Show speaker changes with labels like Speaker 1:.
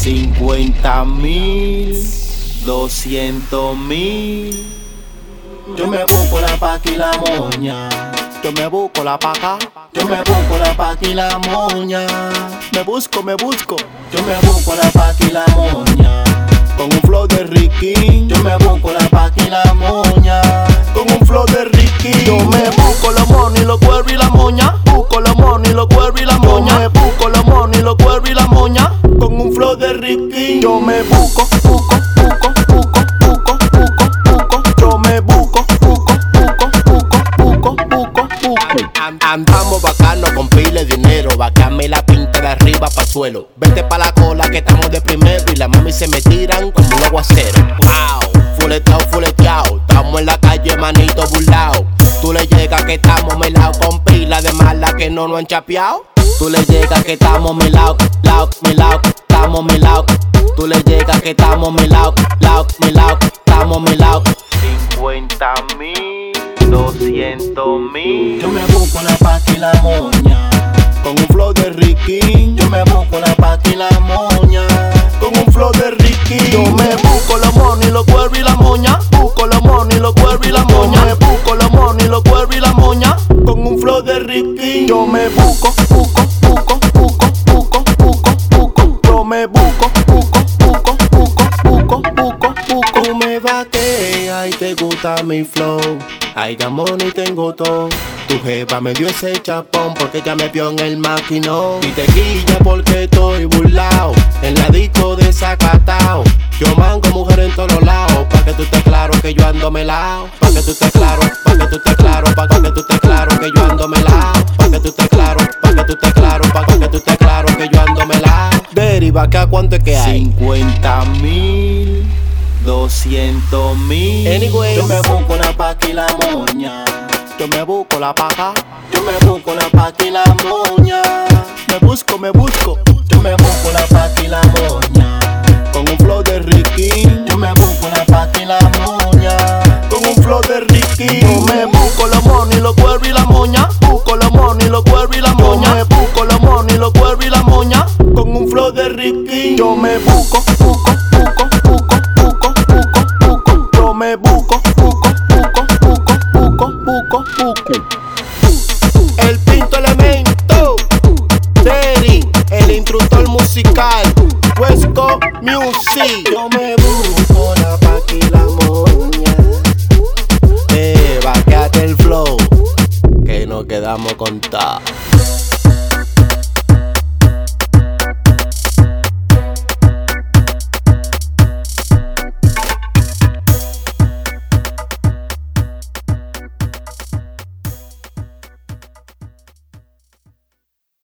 Speaker 1: 50 mil, 200 mil. Yo me busco la paca y la moña.
Speaker 2: Yo me busco la paca,
Speaker 1: Yo me busco la paca y la moña.
Speaker 2: me busco, me busco.
Speaker 1: Yo me busco la paca y la moña.
Speaker 2: Con un flow de Ricky,
Speaker 1: Yo me busco la paca y la moña.
Speaker 2: con un flow de Ricky.
Speaker 1: Yo me busco los money, los cuervos y la moña. Busco los money, los cuervos y la moña. Yo me busco, busco, busco, busco, busco, busco, busco. Yo me busco, busco, busco, busco, busco, busco, busco.
Speaker 2: An- Andamos bacano con pile de dinero. Bacame la pinta de arriba para suelo. Vete pa' la cola que estamos de primero. Y la mami se me tiran como un aguacero. Wow, fuleteado, fuleteado. Estamos en la calle, manito burlao. Tú le llegas que estamos melados con pila de mala que no nos han chapeado. Tú le llegas que estamos melados, lao, melao, estamos. Tú le llegas que estamos melados, lao, melao, estamos melados.
Speaker 1: 50 mil, 200 mil. Yo me busco la paca y la moña.
Speaker 2: Con un flow de Ricky.
Speaker 1: Yo me busco la paca y la moña.
Speaker 2: Con un flow de Ricky.
Speaker 1: Yo me busco los money, los cuervos y la moña. Busco los money, los cuervos y la moña. Me busco los money, los cuervos y la moña.
Speaker 2: con un flow de Ricky.
Speaker 1: Yo me busco, busco,
Speaker 2: te gusta mi flow. Ay, gamón y tengo todo. Tu jefa me dio ese chapón porque ya me vio en el maquinón. Y te quilla porque estoy burlao. En la disco desacatao. Yo mango mujer en todos lados. Pa' que tú estés claro que yo ando melao. Pa' que tú estés claro, pa' que tú estés claro, pa' que tú estés claro que yo ando melao. Pa' que tú estés claro, pa' que tú estés claro, pa' que tú estés claro que yo ando melao. Deriva, que a cuánto es que hay?
Speaker 1: 50 mil, 200 mil.
Speaker 2: Anyway.
Speaker 1: Yo me busco la paca y la moña.
Speaker 2: Yo me busco la paja.
Speaker 1: Yo me busco la paca y la moña.
Speaker 2: Me busco, me busco.
Speaker 1: Yo me busco la paca y la moña.
Speaker 2: Con un flow de Ricky.
Speaker 1: Yo me busco la paca y la moña.
Speaker 2: Con un flow de Ricky.
Speaker 1: Yo me busco los money, los cuervos y la moña. Busco los money, los cuervos y la moña. Me busco los money, los cuervos y la moña.
Speaker 2: Con un flow de Ricky.
Speaker 1: Yo me busco, busco, busco, me busco, busco, busco, busco, busco, busco, busco.
Speaker 2: El pinto elemento. Terry, el instructor musical. Huesco Music.
Speaker 1: Yo me busco la y la moña.
Speaker 2: Eh, el flow. Que nos quedamos con ta.